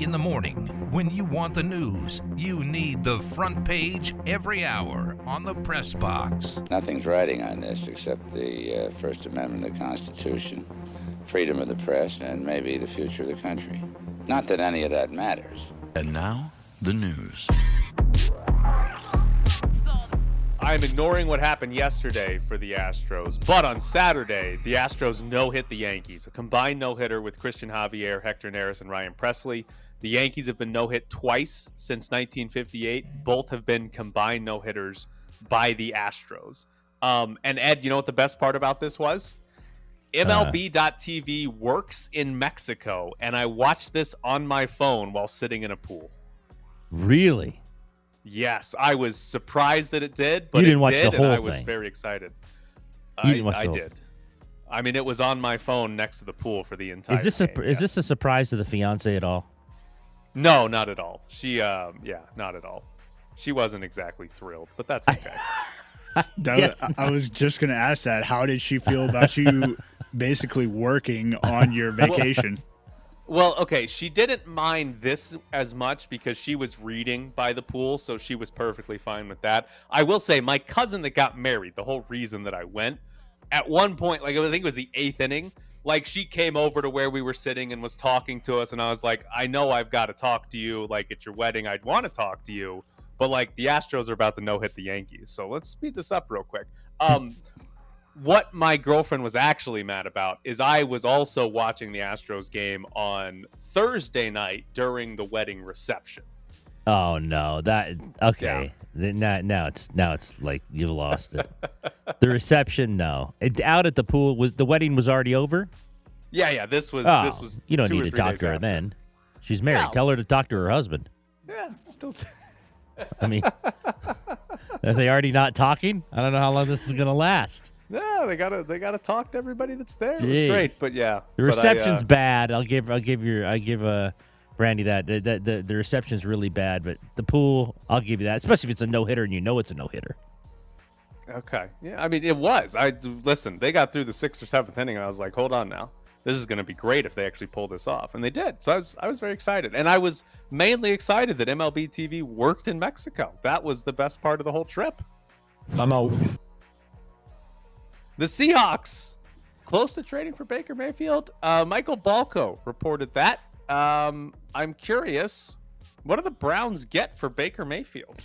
In the morning, when you want the news, you need the front page every hour on the press box. Nothing's riding on this except the uh, First Amendment of the Constitution, freedom of the press, and maybe the future of the country. Not that any of that matters. And now, the news. I'm ignoring what happened yesterday for the Astros, but on Saturday, the Astros no hit the Yankees. A combined no hitter with Christian Javier, Hector Neris, and Ryan Pressly. The Yankees have been no hit twice since 1958. Both have been combined no hitters by the Astros. Um, and Ed, you know what the best part about this was? MLB.TV works in Mexico, and I watched this on my phone while sitting in a pool. Really? Yes, I was surprised that it did, but You didn't it watch did, the whole and I was thing. very excited. You I, didn't watch I the whole- did. I mean, it was on my phone next to the pool for the entire. Is this a game, is this a surprise to the fiance at all? No, not at all. She, um, yeah, not at all. She wasn't exactly thrilled, but that's okay. That was- I I was just going to ask that. How did she feel about you basically working on your vacation? well, okay, she didn't mind this as much because she was reading by the pool, so she was perfectly fine with that. I will say, my cousin that got married, the whole reason that I went, at one point, like I think it was the eighth inning, like she came over to where we were sitting and was talking to us, and I was like, I know I've got to talk to you. Like at your wedding, I'd want to talk to you, but like the Astros are about to no hit the Yankees, so let's speed this up real quick. Um, what my girlfriend was actually mad about is I was also watching the Astros game on Thursday night during the wedding reception. Oh no, that okay. Then Now, now it's now it's like you've lost it. the reception, no. It, out at the pool was the wedding was already over. Yeah, yeah. This was Oh, this was you don't need or to three talk to her after. then. She's married. No. Tell her to talk to her husband. Yeah, still. T- I mean, are they already not talking? I don't know how long this is gonna last. No, they gotta they gotta talk to everybody that's there. It was great, but yeah, The but I, reception's uh, bad. I'll give I'll give your I give uh Brandy that. The, the, the, the reception's really bad, but the pool, I'll give you that. Especially if it's a no hitter and you know it's a no hitter. Okay. Yeah, I mean, it was. I listen. They got through the sixth or seventh inning, and I was like, "Hold on now, this is going to be great if they actually pull this off," and they did. So I was, I was very excited, and I was mainly excited that MLB TV worked in Mexico. That was the best part of the whole trip. I'm out. The Seahawks close to trading for Baker Mayfield. Uh, Michael Balco reported that. Um, I'm curious, what do the Browns get for Baker Mayfield?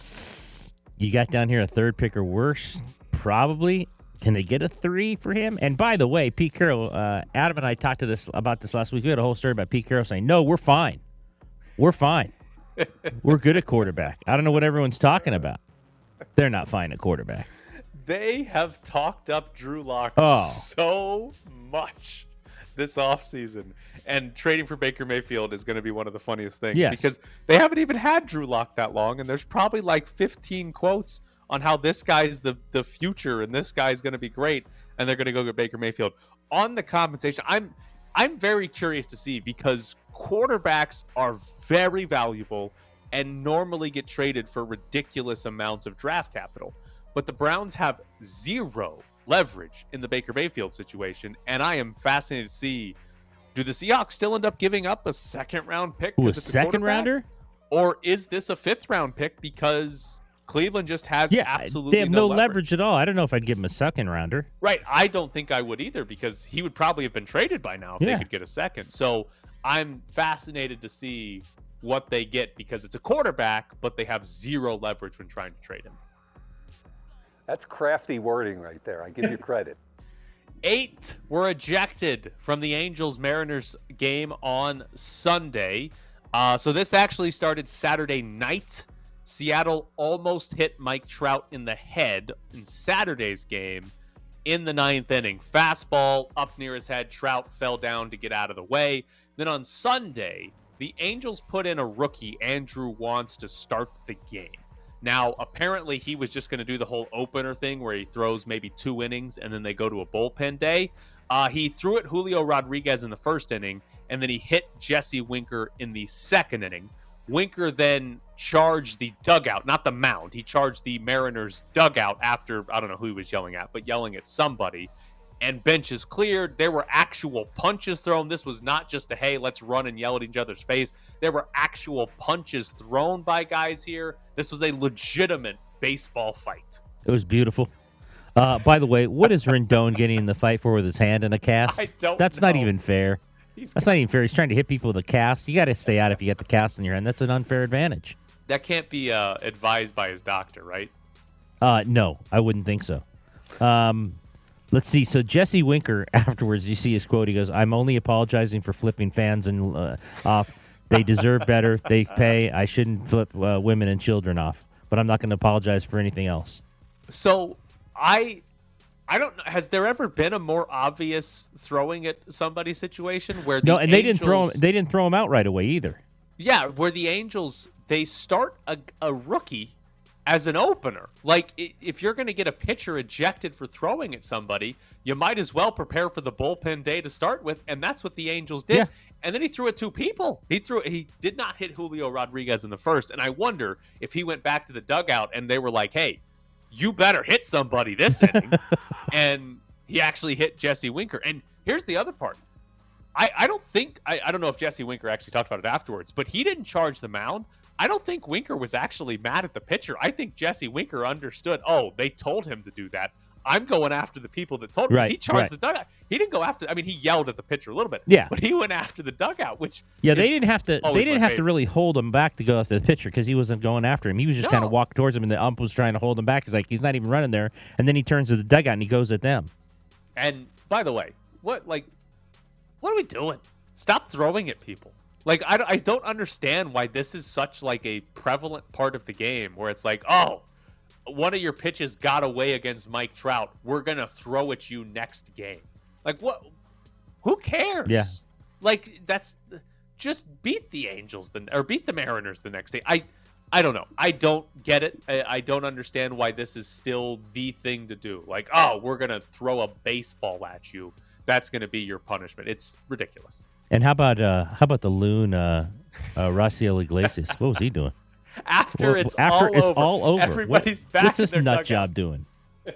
You got down here a third pick or worse, probably. Can they get a three for him? And by the way, Pete Carroll, uh, Adam and I talked to this about this last week. We had a whole story about Pete Carroll saying, "No, we're fine, we're fine, we're good at quarterback." I don't know what everyone's talking about. They're not fine at quarterback. They have talked up Drew Lock Oh. so much this offseason. And trading for Baker Mayfield is going to be one of the funniest things Yes. because they haven't even had Drew Lock that long. And there's probably like 15 quotes on how this guy's the, the future and this guy's going to be great. And they're going to go get Baker Mayfield. On the compensation, I'm I'm very curious to see because quarterbacks are very valuable and normally get traded for ridiculous amounts of draft capital. But the Browns have zero leverage in the Baker Mayfield situation. And I am fascinated to see do the Seahawks still end up giving up a second round pick? Who a second rounder? Or is this a fifth round pick because Cleveland just has Yeah, absolutely they have no, leverage. leverage at all. I don't know if I'd give him a second rounder. Right. I don't think I would either because he would probably have been traded by now if Yeah. they could get a second. So I'm fascinated to see what they get because it's a quarterback, but they have zero leverage when trying to trade him. That's crafty wording right there. I give you credit. Eight were ejected from the Angels Mariners game on Sunday. Uh, so this actually started Saturday night. Seattle almost hit Mike Trout in the head in Saturday's game in the ninth inning. Fastball up near his head. Trout fell down to get out of the way. Then on Sunday, the Angels put in a rookie, Andrew Wantz, to start the game. Now, apparently, he was just going to do the whole opener thing where he throws maybe two innings and then they go to a bullpen day. Uh, he threw at Julio Rodriguez in the first inning, and then he hit Jesse Winker in the second inning. Winker then charged the dugout, not the mound. He charged the Mariners' dugout after, I don't know who he was yelling at, but yelling at somebody. And benches cleared. There were actual punches thrown. This was not just a hey, let's run and yell at each other's face. There were actual punches thrown by guys here. This was a legitimate baseball fight. It was beautiful. Uh, by the way, what is Rendon getting in the fight for with his hand in a cast? I don't That's not even fair. He's That's not even fair. He's trying to hit people with a cast. You got to stay out if you get the cast in your hand. That's an unfair advantage. that can't be uh, advised by his doctor, right? Uh, no, I wouldn't think so. Um, let's see. So Jesse Winker afterwards, you see his quote. He goes, "I'm only apologizing for flipping fans and uh, off. They deserve better. They pay. I shouldn't flip uh, women and children off, but I'm not going to apologize for anything else." So I I don't know. Has there ever been a more obvious throwing at somebody situation where the No, and they didn't throw him. Angels- They didn't throw him out right away either. Yeah, where the Angels they start a, a rookie as an opener. Like if you're going to get a pitcher ejected for throwing at somebody, you might as well prepare for the bullpen day to start with, and that's what the Angels did. Yeah. And then he threw at two people. He threw he did not hit Julio Rodriguez in the first, and I wonder if he went back to the dugout and they were like, "Hey, you better hit somebody this inning." and he actually hit Jesse Winker. And here's the other part. I, I don't think I, I don't know if Jesse Winker actually talked about it afterwards, but he didn't charge the mound. I don't think Winker was actually mad at the pitcher. I think Jesse Winker understood, oh, they told him to do that. I'm going after the people that told him. Right, he charged right. the dugout. He didn't go after I mean, he yelled at the pitcher a little bit. Yeah. But he went after the dugout, which Yeah, they didn't have to. They didn't have to really hold him back to go after the pitcher because he wasn't going after him. He was just kind No. of walked towards him, and the ump was trying to hold him back. He's like, he's not even running there, and then he turns to the dugout and he goes at them. And by the way, what like what are we doing? Stop throwing at people. Like I, don't- I don't understand why this is such like a prevalent part of the game where it's like, oh, one of your pitches got away against Mike Trout. We're gonna throw at you next game. Like what? Who cares? Yeah. Like that's just beat the Angels then or beat the Mariners the next day. I I don't know. I don't get it. I, I don't understand why this is still the thing to do. Like, oh, we're gonna throw a baseball at you. That's gonna be your punishment. It's ridiculous. And how about uh, how about the loon uh, uh, Raisel Iglesias? What was he doing? After Well, it's after all it's over, all over. everybody's What- back. what's in this their nut job doing?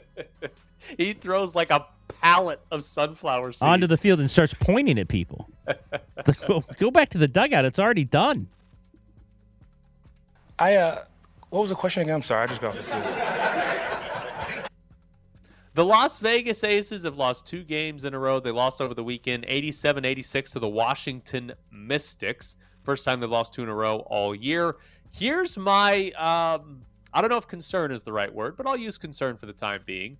He throws like a pallet of sunflower seeds Onto the field and starts pointing at people. Go, go back to the dugout. It's already done. I uh, what was the question again? I'm sorry, I just got confused. The Las Vegas Aces have lost two games in a row. They lost over the weekend 87 86 to the Washington Mystics. First time they've lost two in a row all year. Here's my, um, I don't know if concern is the right word, but I'll use concern for the time being.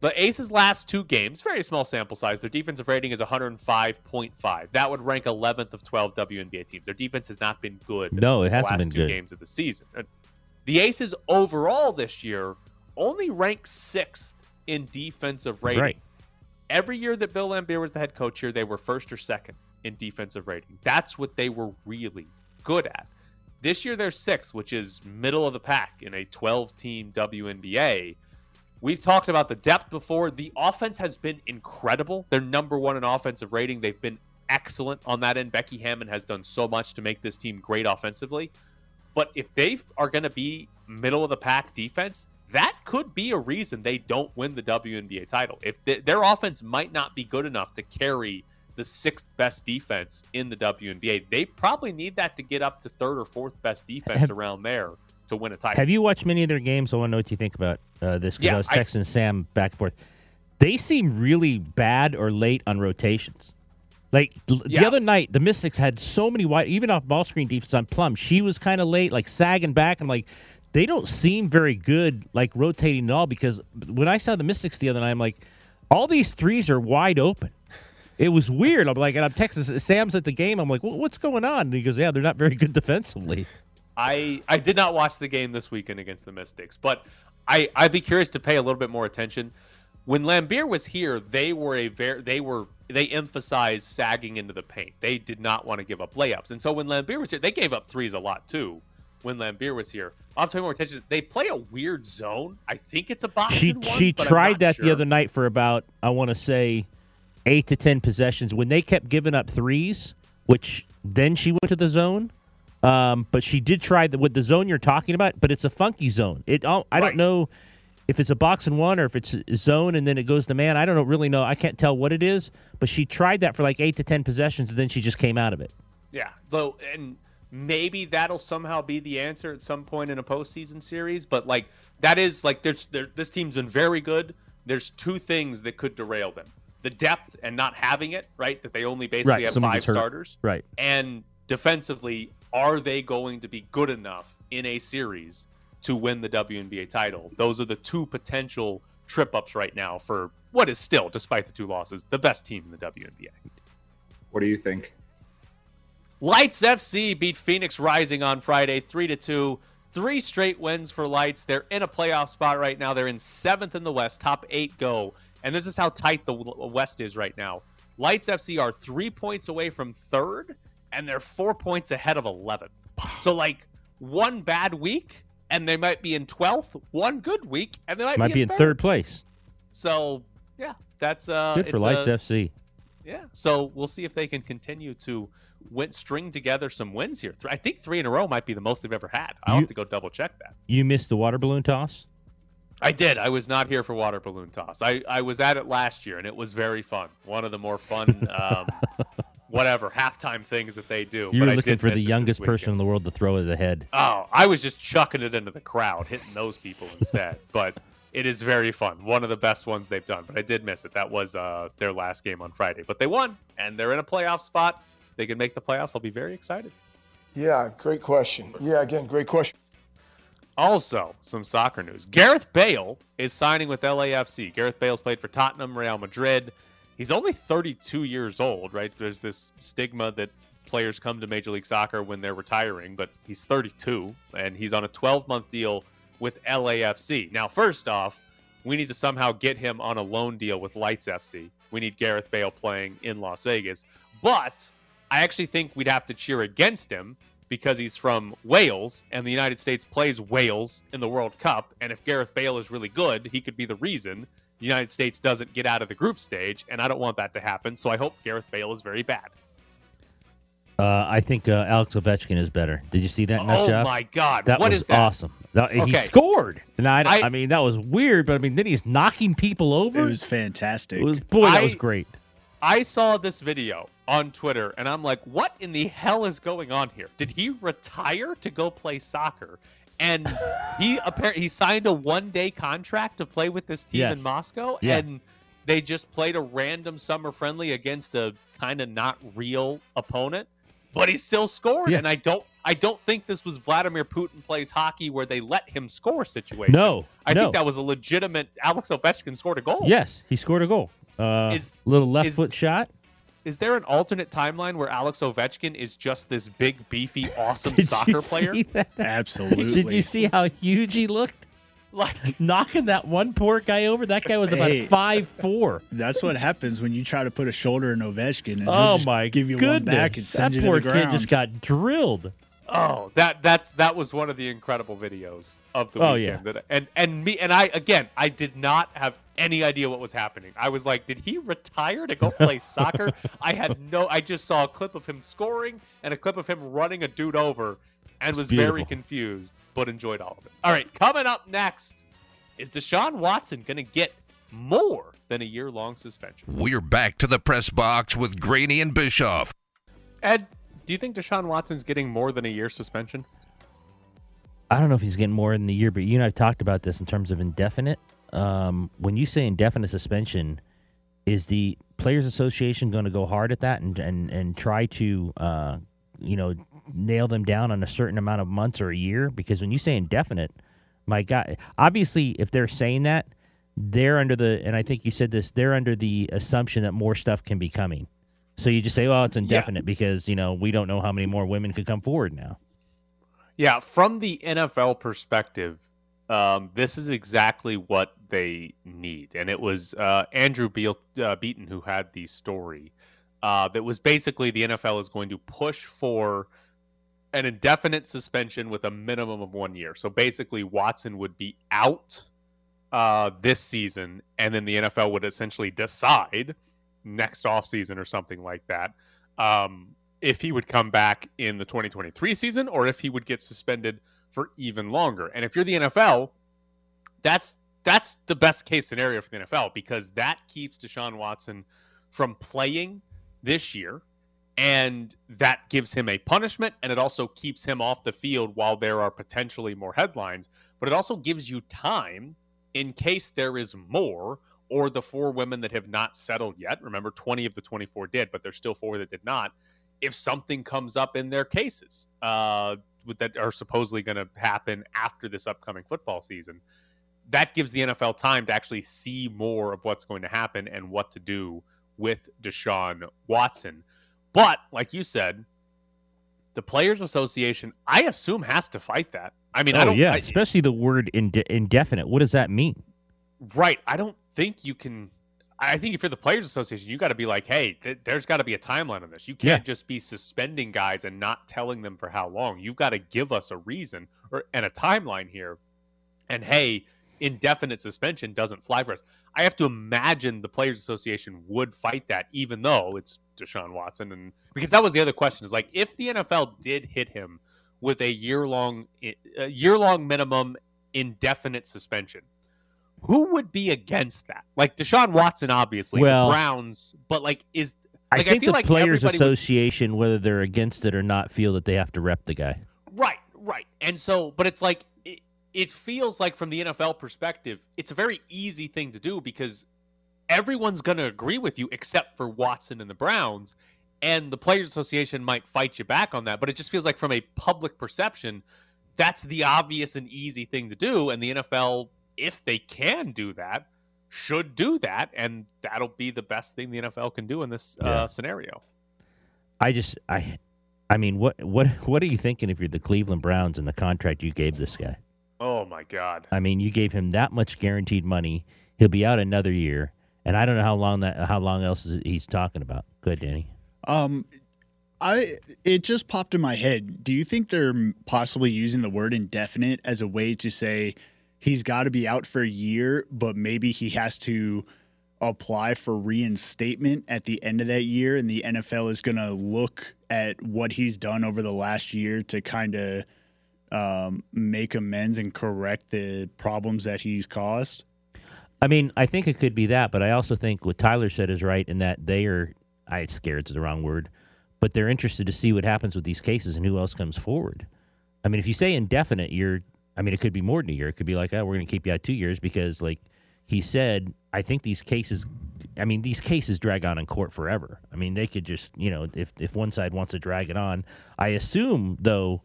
The Aces' last two games, very small sample size. Their defensive rating is 105.5. That would rank 11th of 12 WNBA teams. Their defense has not been good. No, it hasn't last been two good. games of the season. The Aces overall this year only rank sixth in defensive rating. Right. Every year that Bill Laimbeer was the head coach here, they were first or second in defensive rating. That's what they were really good at. This year they're sixth, which is middle of the pack in a 12 team WNBA. We've talked about the depth before. The offense has been incredible. They're number one in offensive rating. They've been excellent on that end. Becky Hammon has done so much to make this team great offensively. But if they are going to be middle of the pack defense, that could be a reason they don't win the WNBA title. If th- their offense might not be good enough to carry the sixth best defense in the WNBA, they probably need that to get up to third or fourth best defense Have- around there to win a title. Have you watched many of their games? I want to know what you think about uh, this because Yeah, I was I- texting Sam back and forth. They seem really bad or late on rotations. Like the Yeah. other night, the Mystics had so many wide, even off ball screen defense on Plum. She was kind of late, like sagging back. I'm like, they don't seem very good, like rotating at all. Because when I saw the Mystics the other night, I'm like, all these threes are wide open. It was weird. I'm like, and I'm texting Sam's at the game. I'm like, "Wha- what's going on? And he goes, yeah, they're not very good defensively. I I did not watch the game this weekend against the Mystics, but I I'd be curious to pay a little bit more attention. When Laimbeer was here, they were a very they were they emphasized sagging into the paint. They did not want to give up layups, and so when Laimbeer was here, they gave up threes a lot too. When Laimbeer was here, I'll have to pay more attention. They play a weird zone. I think it's a box. she one, she but I'm tried not that the other night for about I want to say eight to ten possessions when they kept giving up threes, which then she went to the zone. Um, but she did try the with the zone you're talking about, but it's a funky zone. It all I Right. don't know. if it's a box and one or if it's zone and then it goes to man. I don't know, really know. I can't tell what it is, but she tried that for like eight to ten possessions, and then she just came out of it. Yeah, though, and maybe that'll somehow be the answer at some point in a postseason series. But like that is like there's there, this team's been very good. There's two things that could derail them: the depth and not having it, right? That they only basically Right, have five starters, Right. and defensively, are they going to be good enough in a series to win the WNBA title? Those are the two potential trip ups right now for what is still, despite the two losses, the best team in the WNBA. What do you think? Lights FC beat Phoenix Rising on Friday, three to two. Three straight wins for Lights. They're in a playoff spot right now. They're in seventh in the West. Top eight go. And this is how tight the West is right now. Lights FC are three points away from third, and they're four points ahead of 11th. So, like, one bad week, and they might be in 12th. One good week, and they might, Might be in third place. So, yeah, that's uh, Good for Lights a- FC. yeah. So we'll see if they can continue to win, string together some wins here. I think three in a row might be the most they've ever had. I'll You- have to go double check that. You missed the water balloon toss. I did. I was not here for water balloon toss. I, I was at it last year, and it was very fun. One of the more fun, um, whatever halftime things that they do. You were looking for the youngest person in the world to throw it ahead. Oh, I was just chucking it into the crowd, hitting those people instead. but it is very fun. One of the best ones they've done. But I did miss it. That was uh, their last game on Friday. But they won, and they're in a playoff spot. They can make the playoffs. I'll be very excited. Yeah, great question. Yeah, again, great question. Also, some soccer news. Gareth Bale is signing with LAFC. Gareth Bale's played for Tottenham, Real Madrid. He's only 32 years old, right? There's this stigma that players come to Major League Soccer when they're retiring, but he's 32 and he's on a 12 month deal with LAFC. Now, first off, we need to somehow get him on a loan deal with Lights FC. We need Gareth Bale playing in Las Vegas. But I actually think we'd have to cheer against him because he's from Wales and the United States plays Wales in the World Cup. And if Gareth Bale is really good, he could be the reason the United States doesn't get out of the group stage. And I don't want that to happen. So I hope Gareth Bale is very bad. Uh, I think uh, Alex Ovechkin is better. Did you see that nut Oh job? my God. That What was is that? awesome. That- He scored. And I, I, I- mean, that was weird, but I mean, then he's knocking people over. It was fantastic. It was- boy, that was great. I saw this video on Twitter and I'm like, what in the hell is going on here? Did he retire to go play soccer? And he apparently he signed a one day contract to play with this team Yes. in Moscow. Yeah. And they just played a random summer friendly against a kind of not real opponent. But he still scored. Yeah. And I don't I don't think this was Vladimir Putin plays hockey where they let him score situation. No, I no. think that was a legitimate Alex Ovechkin scored a goal. Yes, he scored a goal. Uh, Is- little left is- foot shot. Is there an alternate timeline where Alex Ovechkin is just this big, beefy, awesome Did soccer you player? see that? Absolutely. Did you see how huge he looked? Like, Knocking that one poor guy over. That guy was about Hey. five four. That's what happens when you try to put a shoulder in Ovechkin and he'll Oh just my give you goodness! one back and send that you to poor the kid just got drilled. oh, that that's that was one of the incredible videos of the Oh, weekend. That, and and me and I again, I did not have any idea what was happening. I was like, did he retire to go play soccer? I had no. I just saw a clip of him scoring and a clip of him running a dude over, and was very confused, but enjoyed all of it. All right, coming up next is Deshaun Watson going to get more than a year long suspension? We're back to the press box with Graney and Bischoff. Ed, do you think Deshaun Watson's getting more than a year suspension? I don't know if he's getting more than the year, but you and I've talked about this in terms of indefinite. Um, when you say indefinite suspension, is the Players Association going to go hard at that and and and try to uh, you know nail them down on a certain amount of months or a year? Because when you say indefinite, my God, obviously if they're saying that, they're under the and I think you said this, they're under the assumption that more stuff can be coming. So you just say, "Well, it's indefinite because you know we don't know how many more women could come forward now." Yeah, from the NFL perspective, um, this is exactly what they need. And it was uh, Andrew Beal, uh, Beaton who had the story uh, that was basically the NFL is going to push for an indefinite suspension with a minimum of one year. So basically, Watson would be out uh, this season, and then the NFL would essentially decide next offseason or something like that. Um, if he would come back in the 2023 season or if he would get suspended for even longer. And if you're the NFL, that's that's the best case scenario for the NFL because that keeps Deshaun Watson from playing this year and that gives him a punishment and it also keeps him off the field while there are potentially more headlines but it also gives you time in case there is more or the four women that have not settled yet remember 20 of the 24 did but there's still four that did not if something comes up in their cases uh, that are supposedly going to happen after this upcoming football season that gives the NFL time to actually see more of what's going to happen and what to do with Deshaun Watson but like you said, the Players Association, I assume, has to fight that. I mean, oh, I don't. yeah, I, especially the word inde- indefinite. What does that mean? Right. I don't think you can. I think if you're the Players Association, you got to be like, hey, th- there's got to be a timeline on this. You can't Yeah. just be suspending guys and not telling them for how long. You've got to give us a reason or and a timeline here. And hey, indefinite suspension doesn't fly for us. I have to imagine the Players Association would fight that, even though it's Deshaun Watson, and because that was the other question is like if the NFL did hit him with a year long, eh, a year long minimum indefinite suspension, who would be against that? Like Deshaun Watson, obviously, Well- the Browns, but like is I like, think feel the like Players everybody would- Association, whether they're against it or not, feel that they have to rep the guy. Right, right. And so, but it's like, it, it feels like from the NFL perspective, it's a very easy thing to do because everyone's going to agree with you except for Watson and the Browns. And the Players Association might fight you back on that. But it just feels like from a public perception, that's the obvious and easy thing to do. And the NFL, if they can do that, should do that. And that'll be the best thing the NFL can do in this Yeah. uh, scenario. I just, I, I mean, what, what, what are you thinking if you're the Cleveland Browns and the contract you gave this guy? Oh, my God. I mean, you gave him that much guaranteed money. He'll be out another year, and I don't know how long that, how long else is he's talking about. Good, Danny. Um, I it just popped in my head. Do you think they're possibly using the word indefinite as a way to say he's got to be out for a year, but maybe he has to apply for reinstatement at the end of that year, and the NFL is going to look at what he's done over the last year to kind of um, make amends and correct the problems that he's caused? I mean, I think it could be that, but I also think what Tyler said is right in that they are, I scared is the wrong word, but they're interested to see what happens with these cases and who else comes forward. I mean, if you say indefinite, you're, I mean, it could be more than a year. It could be like, oh, we're going to keep you out two years because, like he said, I think these cases, I mean, these cases drag on in court forever. I mean, they could just, you know, if if one side wants to drag it on, I assume though.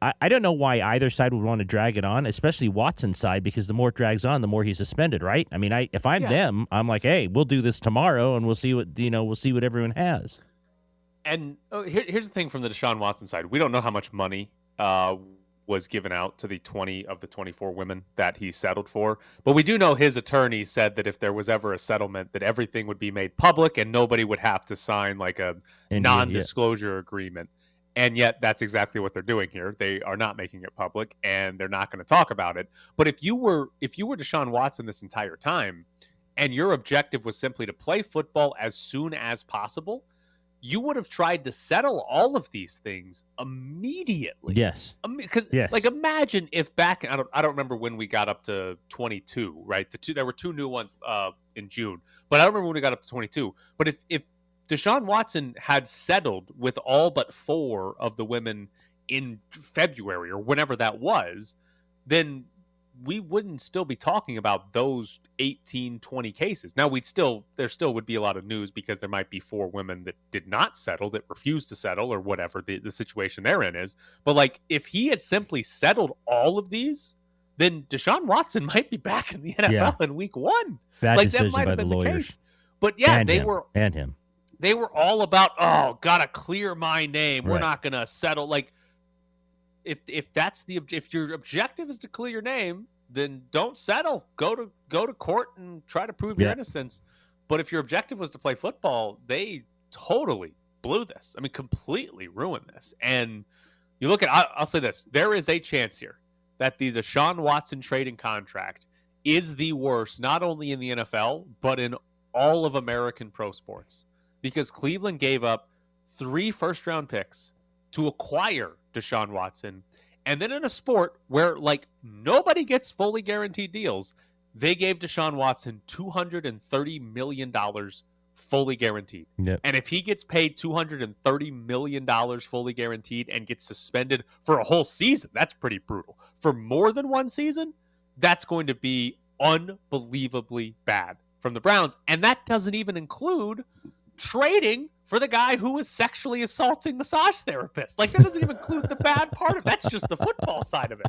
I, I don't know why either side would want to drag it on, especially Watson's side, because the more it drags on, the more he's suspended, right? I mean, I if I'm Yeah. them, I'm like, hey, we'll do this tomorrow, and we'll see what you know, we'll see what everyone has. and oh, here, here's the thing from the Deshaun Watson side. We don't know how much money uh, was given out to the 20 of the 24 women that he settled for. But we do know his attorney said that if there was ever a settlement, that everything would be made public and nobody would have to sign like a non-disclosure agreement. And yet that's exactly what they're doing here. They are not making it public and they're not going to talk about it. But if you were if you were Deshaun Watson this entire time and your objective was simply to play football as soon as possible, you would have tried to settle all of these things immediately. Yes. Because Yes. like imagine if back I don't I don't remember when we got up to 22, right? The two there were two new ones uh in June. But I don't remember when we got up to 22. But if if Deshaun Watson had settled with all but 4 of the women in February or whenever that was, then we wouldn't still be talking about those 18 20 cases. Now we'd still there still would be a lot of news because there might be four women that did not settle that refused to settle or whatever the, the situation they're in is. But like if he had simply settled all of these then deshaun watson might be back in the nfl Yeah. in week one. Bad like that might by have the been the lawyers. case but yeah and they him, were and him. they were all about oh gotta clear my name. We're not gonna settle like if if that's the if your objective is to clear your name then don't settle. Go to go to court and try to prove your innocence. But if your objective was to play football they totally blew this. I mean completely ruined this. And you look at I, i'll say this. There is a chance here that the deshaun watson trading contract is the worst not only in the nfl but in all of american pro sports. Because Cleveland gave up three first round picks to acquire Deshaun Watson. And then in a sport where like nobody gets fully guaranteed deals, they gave Deshaun Watson $230 million fully guaranteed. Yep. And if he gets paid $230 million fully guaranteed and gets suspended for a whole season, that's pretty brutal. For more than one season, that's going to be unbelievably bad from the Browns. And that doesn't even include trading for the guy who was sexually assaulting massage therapists. Like, that doesn't even include the bad part of it. That's just the football side of it.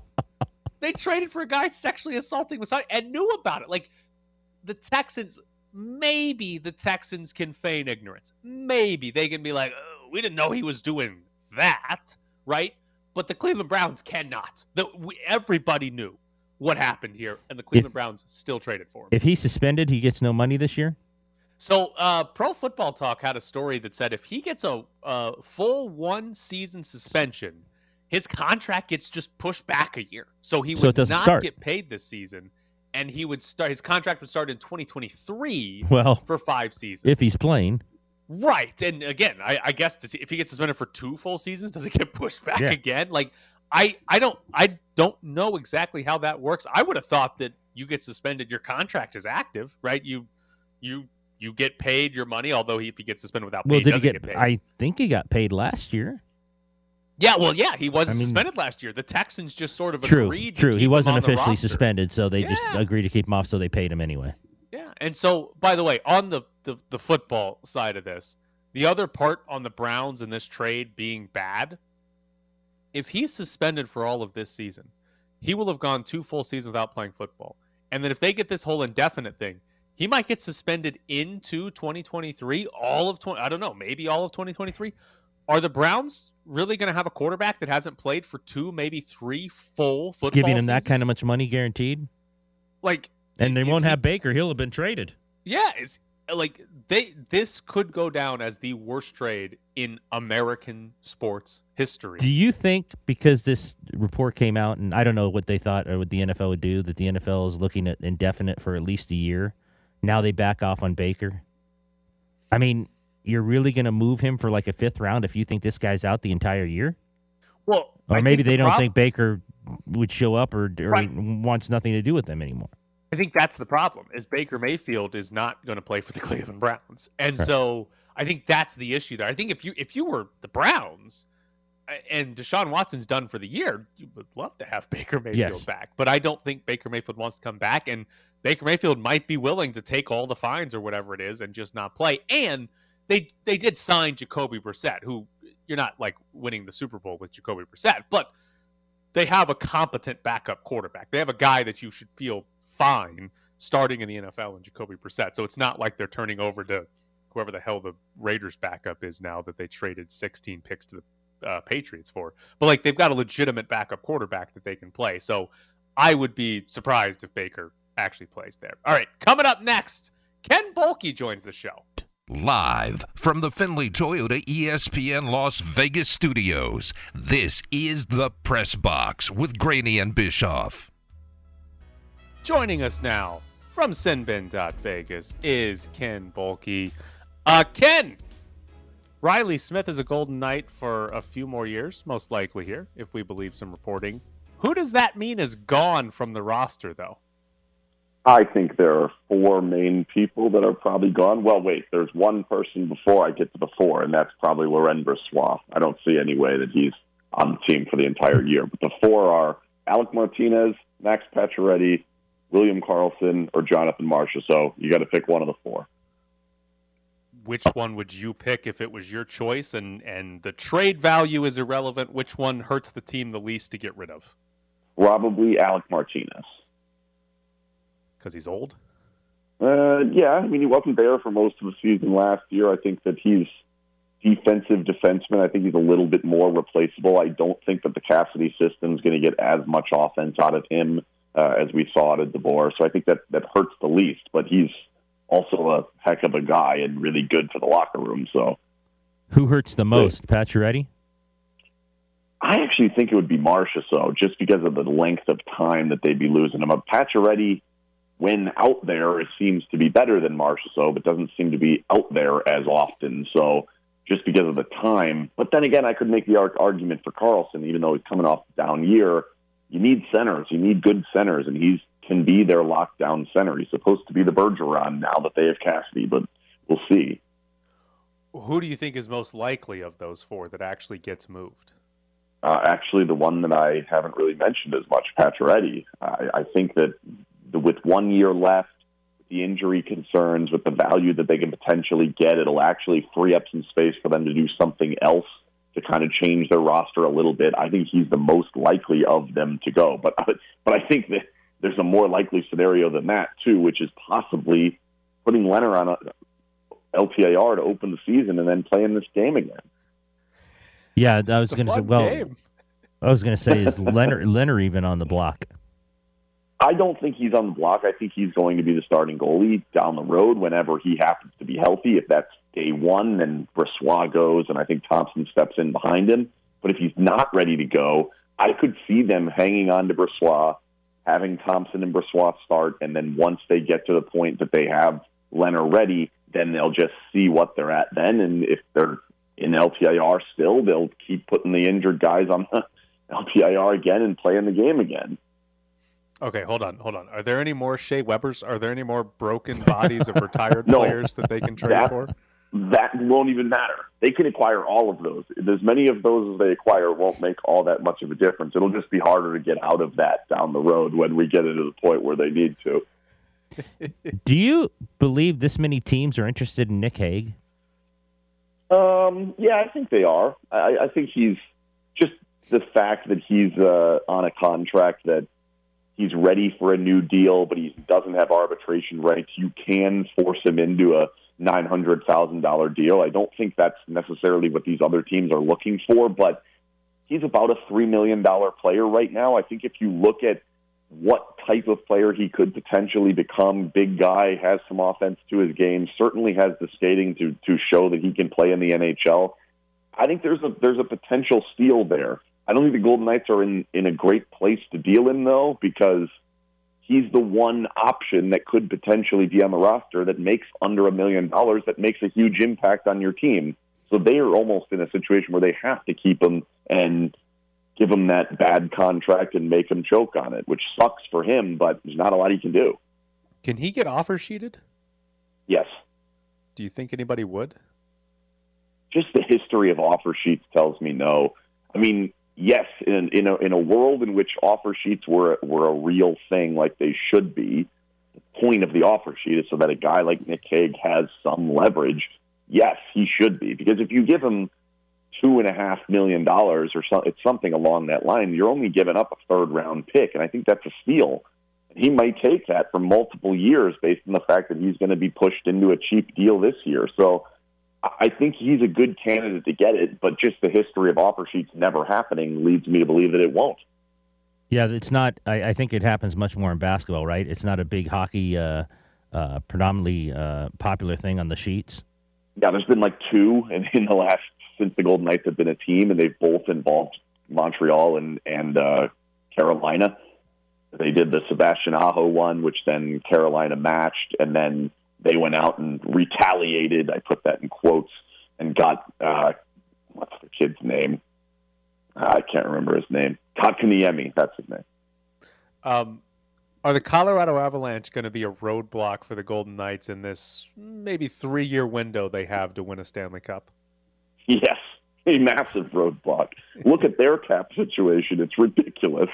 They traded for a guy sexually assaulting massage and knew about it. Like, the Texans, maybe the Texans can feign ignorance. Maybe they can be like, oh, we didn't know he was doing that, right? But the Cleveland Browns cannot. The, we, everybody knew what happened here, and the Cleveland Browns still traded for him. If he's suspended, he gets no money this year. So, uh, Pro Football Talk had a story that said if he gets a, a full one season suspension, his contract gets just pushed back a year. So he So would doesn't start. get paid this season, and he would start. His contract would start in 2023 Well, for five seasons. if he's playing, Right. And again, I, I guess he, if he gets suspended for two full seasons, does it get pushed back Yeah. again? Like I I don't I don't know exactly how that works. I would have thought that you get suspended, your contract is active, right? You you you get paid your money, although he, if he gets suspended without pay, well, did he doesn't get? paid. I think he got paid last year. yeah, well, yeah, he wasn't I mean- suspended last year. The Texans just sort of True, agreed. to true. He wasn't officially suspended, so they just agreed to keep him off, so they paid him anyway. Yeah. And so, by the way, on the, the the football side of this, the other part on the Browns in this trade being bad, if he's suspended for all of this season, he will have gone two full seasons without playing football. And then if they get this whole indefinite thing, he might get suspended into 2023, all of 20 I don't know, maybe all of 2023. Are the Browns really going to have a quarterback that hasn't played for two, maybe three full football Giving him that kind of much money guaranteed, like and they won't he- have Baker. He'll have been traded. Yeah, it's like they this could go down as the worst trade in American sports history. Do you think because this report came out, and I don't know what they thought or what the NFL would do, that the NFL is looking at indefinite for at least a year? Now they back off on Baker. I mean, you're really going to move him for like a fifth round if you think this guy's out the entire year, well, or I maybe think the they don't think Baker would show up or, or Right. wants nothing to do with them anymore. I think that's the problem. Is Baker Mayfield is not going to play for the Cleveland Browns, and Right. so I think that's the issue there. I think if you if you were the Browns and Deshaun Watson's done for the year, you would love to have Baker Mayfield Yes. back. But I don't think Baker Mayfield wants to come back, and Baker Mayfield might be willing to take all the fines or whatever it is and just not play. And they they did sign Jacoby Brissett, who you're not like winning the Super Bowl with Jacoby Brissett, but they have a competent backup quarterback. They have a guy that you should feel fine starting in the NFL in Jacoby Brissett. So it's not like they're turning over to whoever the hell the Raiders backup is now that they traded 16 picks to the uh, Patriots for. But like they've got a legitimate backup quarterback that they can play. So I would be surprised if Baker actually plays there. All right, coming up next, Ken Boehlke joins the show. Live from the Findlay Toyota ESPN Las Vegas studios, this is the Press Box with Graney and Bischoff. Joining us now from Sinbin.Vegas is Ken Boehlke. Uh, Ken, Reilly Smith is a Golden Knight for a few more years, most likely here, if we believe some reporting. Who does that mean is gone from the roster, though? I think there are four main people that are probably gone. Well, wait, there's one person before I get to the four, and that's probably Laurent Brossoit. I don't see any way that he's on the team for the entire year. But the four are Alec Martinez, Max Pacioretty, William Karlsson, or Jonathan Marchessault. So you got to pick one of the four. Which one would you pick if it was your choice? And and the trade value is irrelevant. Which one hurts the team the least to get rid of? Probably Alec Martinez. Because he's old. Uh, yeah, I mean, he wasn't there for most of the season last year. I think that he's defensive defenseman. I think he's a little bit more replaceable. I don't think that the Cassidy system is going to get as much offense out of him uh, as we saw out of DeBoer. So I think that that hurts the least. But he's also a heck of a guy and really good for the locker room. So Who hurts the most, Pacioretty? I actually think it would be Marcia, so just because of the length of time that they'd be losing him. Pacioretty, when out there, it seems to be better than Marcia, so but doesn't seem to be out there as often. So just because of the time. But then again, I could make the argument for Karlsson, even though he's coming off down year. You need centers. You need good centers, and he's can be their lockdown center. He's supposed to be the Bergeron now that they have Cassidy, but we'll see. Who do you think is most likely of those four that actually gets moved? Uh, actually, the one that I haven't really mentioned as much, Pacioretty. I, I think that the, with one year left, the injury concerns, with the value that they can potentially get, it'll actually free up some space for them to do something else to kind of change their roster a little bit. I think he's the most likely of them to go. But but I think that there's a more likely scenario than that too, which is possibly putting Lehner on a LTIR to open the season and then playing this game again. Yeah, I was going to say. Well, game. I was going to say, is Lehner Lehner even on the block? I don't think he's on the block. I think he's going to be the starting goalie down the road whenever he happens to be healthy. If that's day one, then Brossoit goes, and I think Thompson steps in behind him. But if he's not ready to go, I could see them hanging on to Brossoit, having Thompson and Brossoit start, and then once they get to the point that they have Lehner ready, then they'll just see what they're at then. And if they're in LTIR still, they'll keep putting the injured guys on LTIR again and playing the game again. Okay, hold on, hold on. Are there any more Shea Webers? Are there any more broken bodies of retired No. players that they can trade That- for? That won't even matter. They can acquire all of those. As many of those as they acquire won't make all that much of a difference. It'll just be harder to get out of that down the road when we get into the point where they need to. Do you believe this many teams are interested in Nick Hague? Um, yeah, I think they are. I, I think he's just the fact that he's uh, on a contract that he's ready for a new deal, but he doesn't have arbitration rights. You can force him into a nine hundred thousand dollar deal. I don't think that's necessarily what these other teams are looking for, but he's about a three million dollar player right now. I think if you look at what type of player he could potentially become. Big guy, has some offense to his game, certainly has the skating to to show that he can play in the NHL. I think there's a there's a potential steal there. I don't think the Golden Knights are in in a great place to deal in though because he's the one option that could potentially be on the roster that makes under a million dollars that makes a huge impact on your team. So they are almost in a situation where they have to keep him and give him that bad contract and make him choke on it, which sucks for him, but there's not a lot he can do. Can he get offer sheeted? Yes. Do you think anybody would? Just the history of offer sheets tells me no. I mean, yes, in in a in a world in which offer sheets were were a real thing like they should be, the point of the offer sheet is so that a guy like Nick Hague has some leverage. Yes, he should be because if you give him two and a half million dollars or so, it's something along that line, you're only giving up a third round pick, and I think that's a steal. He might take that for multiple years based on the fact that he's going to be pushed into a cheap deal this year. So I think he's a good candidate to get it, but just the history of offer sheets never happening leads me to believe that it won't. Yeah, it's not. I, I think it happens much more in basketball, right? It's not a big hockey, uh, uh, predominantly uh, popular thing on the sheets. Yeah, there's been like two in, in the last since the Golden Knights have been a team, and they've both involved Montreal and and uh, Carolina. They did the Sebastian Aho one, which then Carolina matched, and then they went out and retaliated. I put that in quotes and got uh, what's the kid's name? Uh, I can't remember his name. Kotkaniemi, that's his name. Um, are the Colorado Avalanche going to be a roadblock for the Golden Knights in this maybe three year window they have to win a Stanley Cup? Yes, a massive roadblock. Look at their cap situation; it's ridiculous.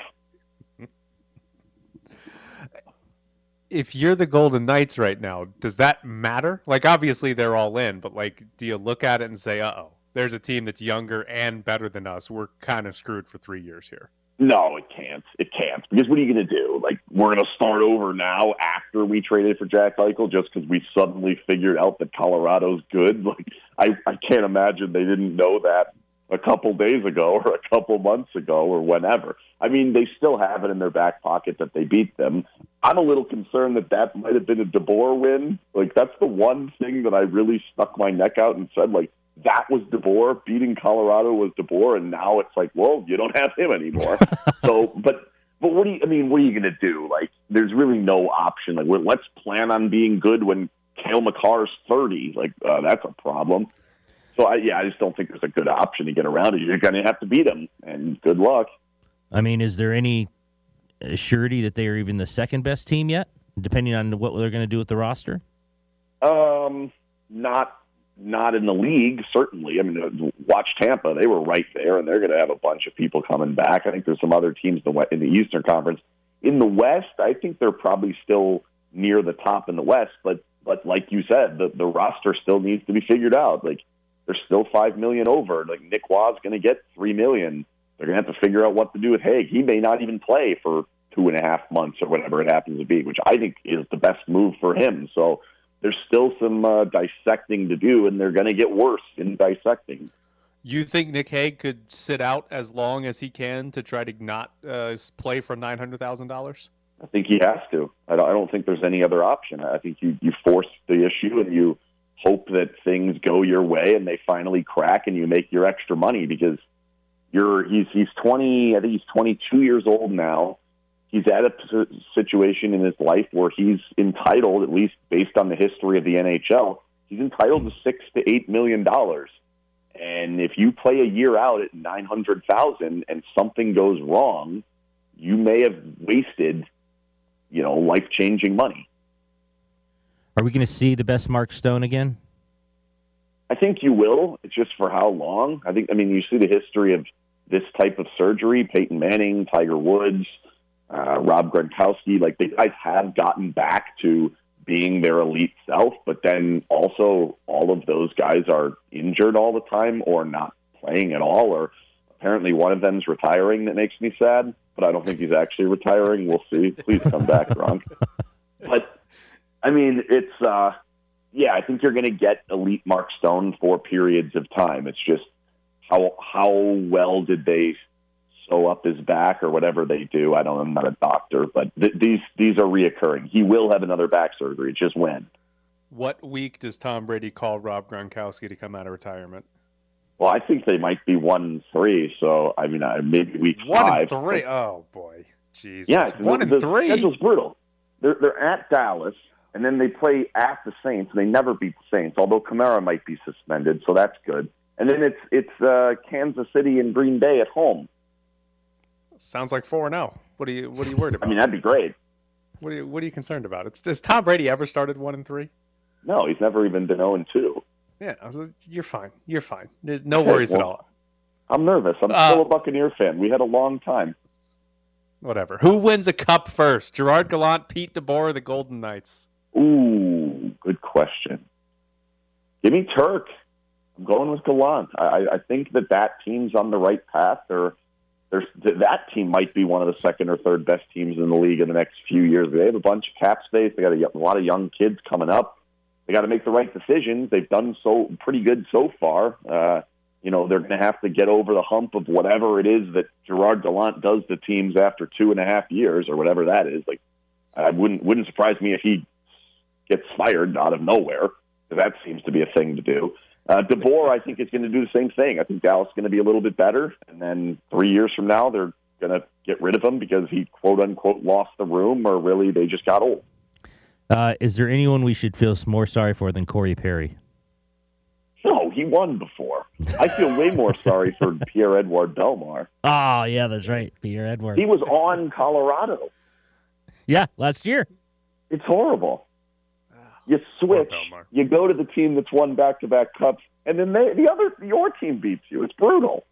If you're the Golden Knights right now, does that matter? Like, obviously they're all in, but like, do you look at it and say, "Uh oh, there's a team that's younger and better than us. We're kind of screwed for three years here." No, it can't. It can't. Because what are you going to do? Like, we're going to start over now after we traded for Jack Eichel just because we suddenly figured out that Colorado's good? Like, I, I can't imagine they didn't know that a couple days ago or a couple months ago or whenever. I mean, they still have it in their back pocket that they beat them. I'm a little concerned that that might have been a DeBoer win. Like, that's the one thing that I really stuck my neck out and said, like, that was DeBoer. Beating Colorado was DeBoer, and now it's like, well, you don't have him anymore. so, but but what do you? I mean, what are you going to do? Like, there's really no option. Like, let's plan on being good when Cale Makar's 30. Like, uh, that's a problem. So, I, yeah, I just don't think there's a good option to get around it. You're going to have to beat them, and good luck. I mean, is there any surety that they are even the second best team yet, depending on what they're going to do with the roster? Um, not not in the league, certainly. I mean, watch Tampa; they were right there, and they're going to have a bunch of people coming back. I think there's some other teams in the in the Eastern Conference. In the West, I think they're probably still near the top in the West, but but like you said, the the roster still needs to be figured out. Like they're still five million over. Like Nick Waugh's going to get three million. They're going to have to figure out what to do with Hague. He may not even play for two and a half months or whatever it happens to be, which I think is the best move for him. So there's still some uh, dissecting to do, and they're going to get worse in dissecting. You think Nick Hague could sit out as long as he can to try to not uh, play for nine hundred thousand dollars? I think he has to. I don't, I don't think there's any other option. I think you you force the issue and you hope that things go your way and they finally crack and you make your extra money because you're he's he's 20 I think he's 22 years old now. He's at a situation in his life where he's entitled, at least based on the history of the NHL, he's entitled to six to eight million dollars. And if you play a year out at nine hundred thousand and something goes wrong, you may have wasted, you know, life changing money. Are we going to see the best Mark Stone again? I think you will. It's just for how long. I think. I mean, you see the history of this type of surgery: Peyton Manning, Tiger Woods, uh, Rob Gronkowski. Like the guys have gotten back to being their elite self, but then also all of those guys are injured all the time or not playing at all. Or apparently one of them's retiring. That makes me sad, but I don't think he's actually retiring. We'll see. Please come back, Gronk. But I mean, it's uh, yeah. I think you're going to get elite Mark Stone for periods of time. It's just how how well did they sew up his back or whatever they do. I don't. I'm not a doctor, but th- these these are reoccurring. He will have another back surgery. Just when? What week does Tom Brady call Rob Gronkowski to come out of retirement? Well, I think they might be one and three. So I mean, uh, maybe week one five. and three. Oh boy, jeez. Yeah, one the, and the three. Schedule's brutal. They're they're at Dallas, and then they play at the Saints. and They never beat the Saints, although Kamara might be suspended, so that's good. And then it's it's uh, Kansas City and Green Bay at home. Sounds like four and zero. What are you What are you worried about? I mean, that'd be great. What are you What are you concerned about? It's has Tom Brady ever started one and three? No, he's never even been zero and two. Yeah, I was like, you're fine. You're fine. No worries well, at all. I'm nervous. I'm Uh, still a Buccaneer fan. We had a long time. Whatever. Who wins a cup first? Gerard Gallant, Pete DeBoer, the Golden Knights. Ooh, good question. Give me Turk. I'm going with Gallant. I, I think that that team's on the right path. They're, they're, that team might be one of the second or third best teams in the league in the next few years. They have a bunch of cap space. They got a, a lot of young kids coming up. They got to make the right decisions. They've done so pretty good so far. Uh, you know, they're going to have to get over the hump of whatever it is that Gerard Gallant does to teams after two and a half years or whatever that is. Like, I wouldn't wouldn't surprise me if he gets fired out of nowhere. That seems to be a thing to do. Uh, DeBoer, I think, is going to do the same thing. I think Dallas is going to be a little bit better, and then three years from now, they're going to get rid of him because he quote unquote lost the room, or really they just got old. Uh, is there anyone we should feel more sorry for than Corey Perry? No, he won before. I feel way more sorry for Pierre Edouard Bellemare. Oh, yeah, that's right. Pierre Edward. He was on Colorado. Yeah, last year. It's horrible. You switch, you go to the team that's won back to back cups, and then they, the other your team beats you. It's brutal.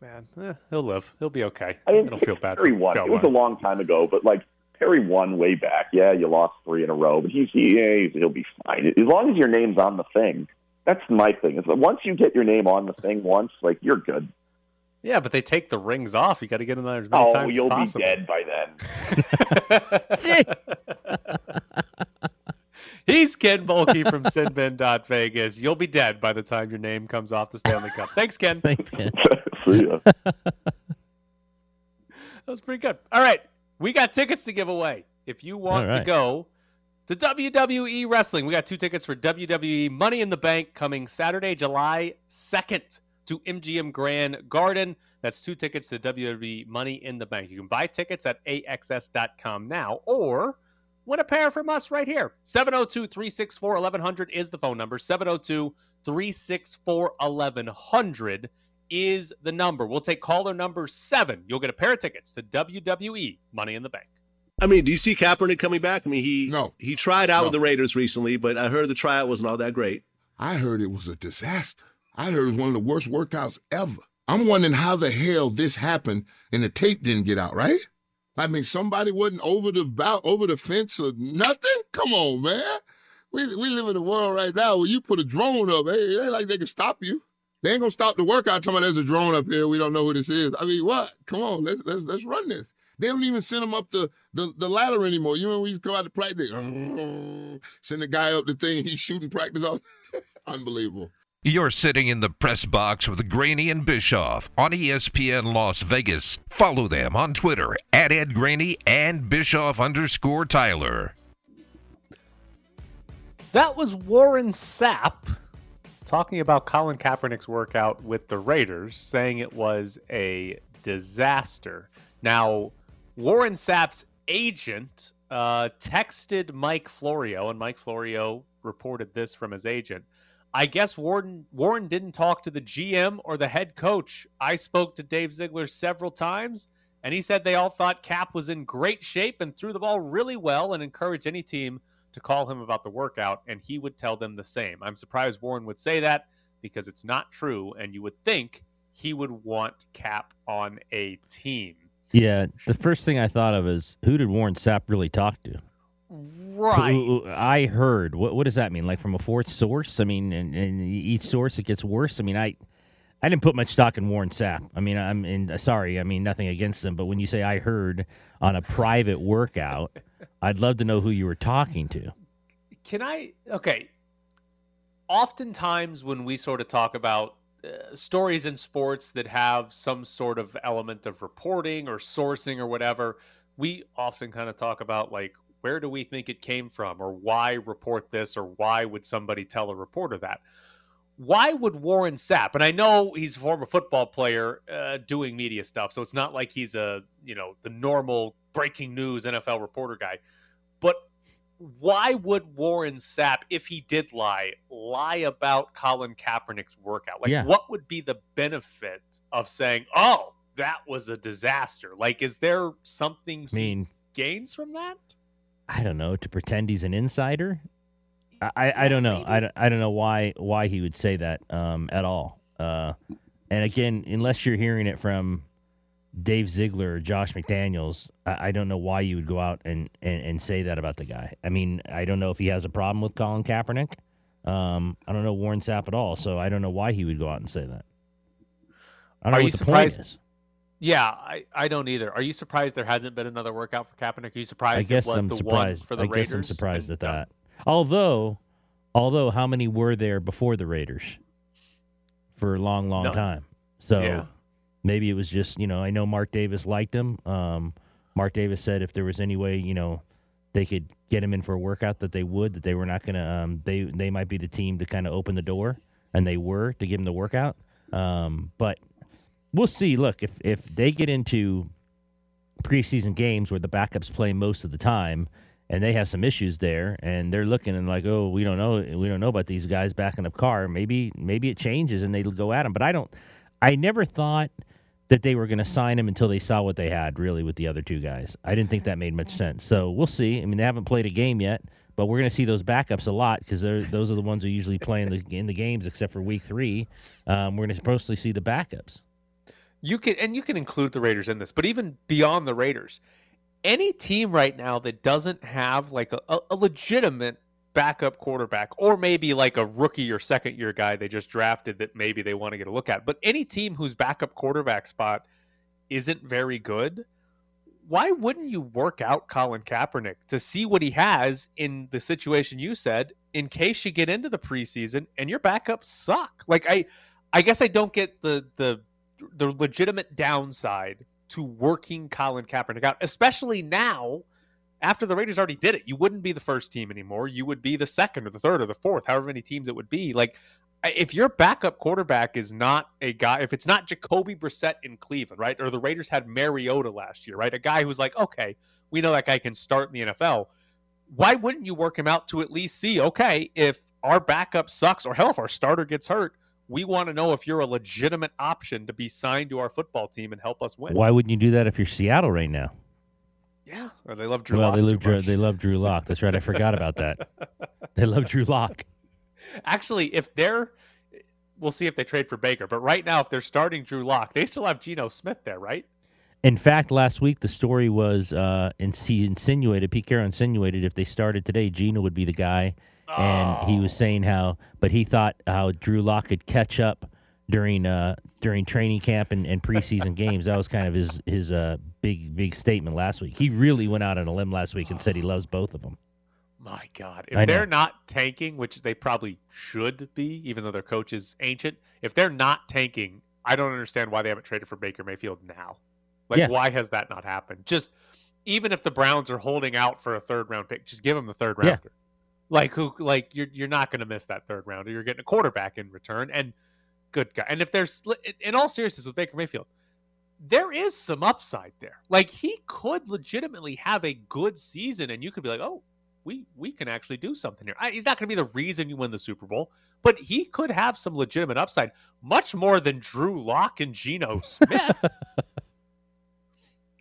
Man, eh, he'll live. He'll be okay. I mean, It'll feel bad. Perry won. It was a long time ago, but like Perry won way back. Yeah, you lost three in a row, but he's he, yeah, he's- he'll be fine as long as your name's on the thing. That's my thing. Is that once you get your name on the thing once, like you're good. Yeah, but they take the rings off. You got to get in there as many Oh, times you'll be dead by then. He's Ken Boehlke from Sinbin Vegas. You'll be dead by the time your name comes off the Stanley Cup. Thanks, Ken. Thanks, Ken. See ya. That was pretty good. All right. We got tickets to give away. If you want All to go to WWE Wrestling, we got two tickets for WWE Money in the Bank coming Saturday, July 2nd to MGM Grand Garden. That's two tickets to WWE Money in the Bank. You can buy tickets at AXS.com now or win a pair from us right here. 702 364 1100 is the phone number. 702 364 1100 is the number. We'll take caller number seven. You'll get a pair of tickets to WWE Money in the Bank. I mean, do you see Kaepernick coming back? I mean, he no. he tried out no. with the Raiders recently, but I heard the tryout wasn't all that great. I heard it was a disaster. I heard it was one of the worst workouts ever. I'm wondering how the hell this happened and the tape didn't get out, right? I mean, somebody wasn't over the over the fence or nothing. Come on, man. We we live in a world right now where you put a drone up. Hey, it ain't like they can stop you. They ain't gonna stop the workout. Talking about there's a drone up here. We don't know who this is. I mean, what? Come on, let's let's let's run this. They don't even send them up the, the, the ladder anymore. You know, we used to go out to practice, send the guy up the thing, he's shooting practice off. Unbelievable. You're sitting in the press box with Graney and Bischoff on ESPN Las Vegas. Follow them on Twitter at Ed Graney and Bischoff underscore Tyler. That was Warren Sapp talking about Colin Kaepernick's workout with the Raiders, saying it was a disaster. Now, Warren Sapp's agent uh, texted Mike Florio, and Mike Florio reported this from his agent. I guess Warren Warren didn't talk to the GM or the head coach. I spoke to Dave Ziegler several times, and he said they all thought Cap was in great shape and threw the ball really well and encouraged any team to call him about the workout, and he would tell them the same. I'm surprised Warren would say that because it's not true, and you would think he would want Cap on a team. Yeah, the first thing I thought of is who did Warren Sapp really talk to? Right. I heard. What what does that mean? Like from a fourth source? I mean, and, and each source it gets worse. I mean, I I didn't put much stock in Warren Sapp. I mean, I'm in, sorry. I mean, nothing against him, but when you say I heard on a private workout, I'd love to know who you were talking to. Can I? Okay. Oftentimes, when we sort of talk about uh, stories in sports that have some sort of element of reporting or sourcing or whatever, we often kind of talk about like where do we think it came from or why report this or why would somebody tell a reporter that? Why would warren sapp and i know he's a former football player uh, doing media stuff so it's not like he's a you know the normal breaking news nfl reporter guy but why would warren sapp if he did lie lie about colin kaepernick's workout? Like Yeah. what would be the benefit of saying oh that was a disaster. Like is there something I mean, gains from that I don't know to pretend he's an insider. I, I, I don't know. I, don't- I don't know why why he would say that um, at all. Uh, and again, unless you're hearing it from Dave Ziegler or Josh McDaniels, I, I don't know why you would go out and, and, and say that about the guy. I mean, I don't know if he has a problem with Colin Kaepernick. Um, I don't know Warren Sapp at all, so I don't know why he would go out and say that. I don't Are know you what the surprised? point is. Yeah, I, I don't either. Are you surprised there hasn't been another workout for Kaepernick? Are you surprised I guess it was I'm the surprised. for the I Raiders? guess I'm surprised And- at that. Although, although how many were there before the Raiders for a long, long None. time? So Yeah. maybe it was just you know I know Mark Davis liked him. Um, Mark Davis said if there was any way you know they could get him in for a workout that they would that they were not going to um, they they might be the team to kind of open the door and they were to give him the workout. Um, but we'll see. Look, if if they get into preseason games where the backups play most of the time and they have some issues there and they're looking and like oh we don't know we don't know about these guys backing up Carr maybe maybe it changes and they go at him but i don't i never thought that they were going to sign him until they saw what they had really with the other two guys. I didn't think that made much sense. So we'll see. I mean they haven't played a game yet but we're going to see those backups a lot because those are the ones who usually play in the in the games except for week three. Um, we're going to mostly see the backups You can and you can include the Raiders in this, but even beyond the Raiders, any team right now that doesn't have like a, a, legitimate backup quarterback, or maybe like a rookie or second year guy they just drafted that maybe they want to get a look at, but any team whose backup quarterback spot isn't very good, why wouldn't you work out Colin Kaepernick to see what he has in the situation you said in case you get into the preseason and your backups suck? Like I I guess I don't get the the the legitimate downside to working Colin Kaepernick out, especially now after the Raiders already did it. You wouldn't be the first team anymore. You would be the second or the third or the fourth, however many teams it would be. Like if your backup quarterback is not a guy, if it's not Jacoby Brissett in Cleveland, right? Or the Raiders had Mariota last year, right? A guy who's like, okay, we know that guy can start in the NFL. Why wouldn't you work him out to at least see, okay, if our backup sucks or hell, if our starter gets hurt, We want to know if you're a legitimate option to be signed to our football team and help us win. Why wouldn't you do that if you're Seattle right now? Yeah, or they love Drew. well, Lock they love Drew, much. they love Drew Lock. That's right. I forgot about that. They love Drew Lock. Actually, if they're, we'll see if they trade for Baker. But right now, if they're starting Drew Lock, they still have Geno Smith there, right? In fact, last week the story was, uh, and he insinuated, Pete Carroll insinuated if they started today, Geno would be the guy, and he was saying how, but he thought how Drew Lock could catch up during uh, during training camp and, and preseason games. That was kind of his his uh, big big statement last week. He really went out on a limb last week and said he loves both of them. My God, if they're not tanking, which they probably should be, even though their coach is ancient, if they're not tanking, I don't understand why they haven't traded for Baker Mayfield now. Like, Yeah. why has that not happened? Just even if the Browns are holding out for a third round pick, just give them the third Yeah. rounder. Like who? Like you're you're not going to miss that third rounder. You're getting a quarterback in return, and good guy. And if there's in all seriousness with Baker Mayfield, there is some upside there. Like he could legitimately have a good season, and you could be like, oh, we we can actually do something here. I, he's not going to be the reason you win the Super Bowl, but he could have some legitimate upside, much more than Drew Lock and Geno Smith.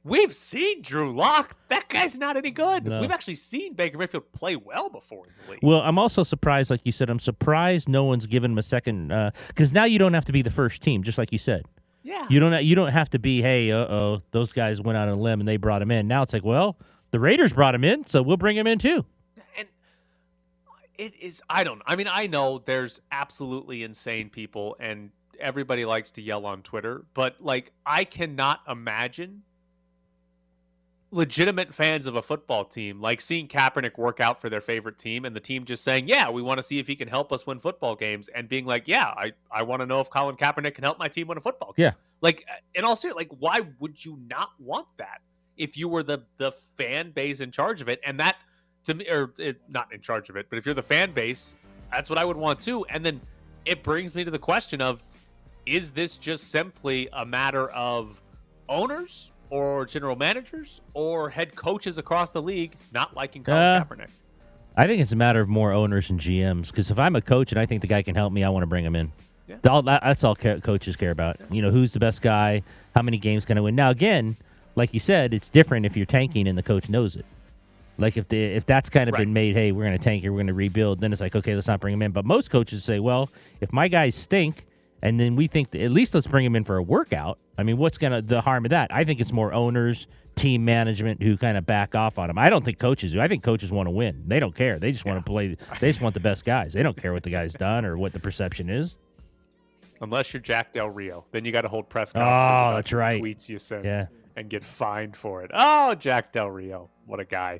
We've seen Drew Lock. That guy's not any good. No. We've actually seen Baker Mayfield play well before in the league. Well, I'm also surprised, like you said, I'm surprised no one's given him a second because now you don't have to be the first team, just like you said. Yeah. You don't you don't have to be, hey, uh oh, those guys went out on a limb and they brought him in. Now it's like, well, the Raiders brought him in, so we'll bring him in too. And it is i don't i mean i know there's absolutely insane people and everybody likes to yell on twitter but like i cannot imagine legitimate fans of a football team like seeing Kaepernick work out for their favorite team and the team just saying yeah we want to see if he can help us win football games and being like yeah i i want to know if colin Kaepernick can help my team win a football game. Yeah. like uh, in all seriousness like why would you not want that if you were the the fan base in charge of it? And that to me or it, not in charge of it but if you're the fan base that's what i would want too. And then it brings me to the question of is this just simply a matter of owners or general managers or head coaches across the league not liking Colin Uh, Kaepernick I think it's a matter of more owners and GMs because if I'm a coach and I think the guy can help me, I want to bring him in. Yeah. All, that's all coaches care about. You know, who's the best guy? How many games can I win? Now, again, like you said, it's different if you're tanking and the coach knows it. Like if the if that's kind of been made, hey, we're going to tank here, we're going to rebuild. Then it's like, okay, let's not bring him in. But most coaches say, well, if my guys stink, and then we think that at least let's bring him in for a workout. I mean, what's gonna the harm of that? I think it's more owners, team management who kind of back off on him. I don't think coaches do. I think coaches want to win. They don't care. They just want to play. They just want the best guys. They don't care what the guy's done or what the perception is. unless you're Jack Del Rio then you got to hold press Oh, conferences about that's right. tweets you send Yeah. and get fined for it oh Jack Del Rio what a guy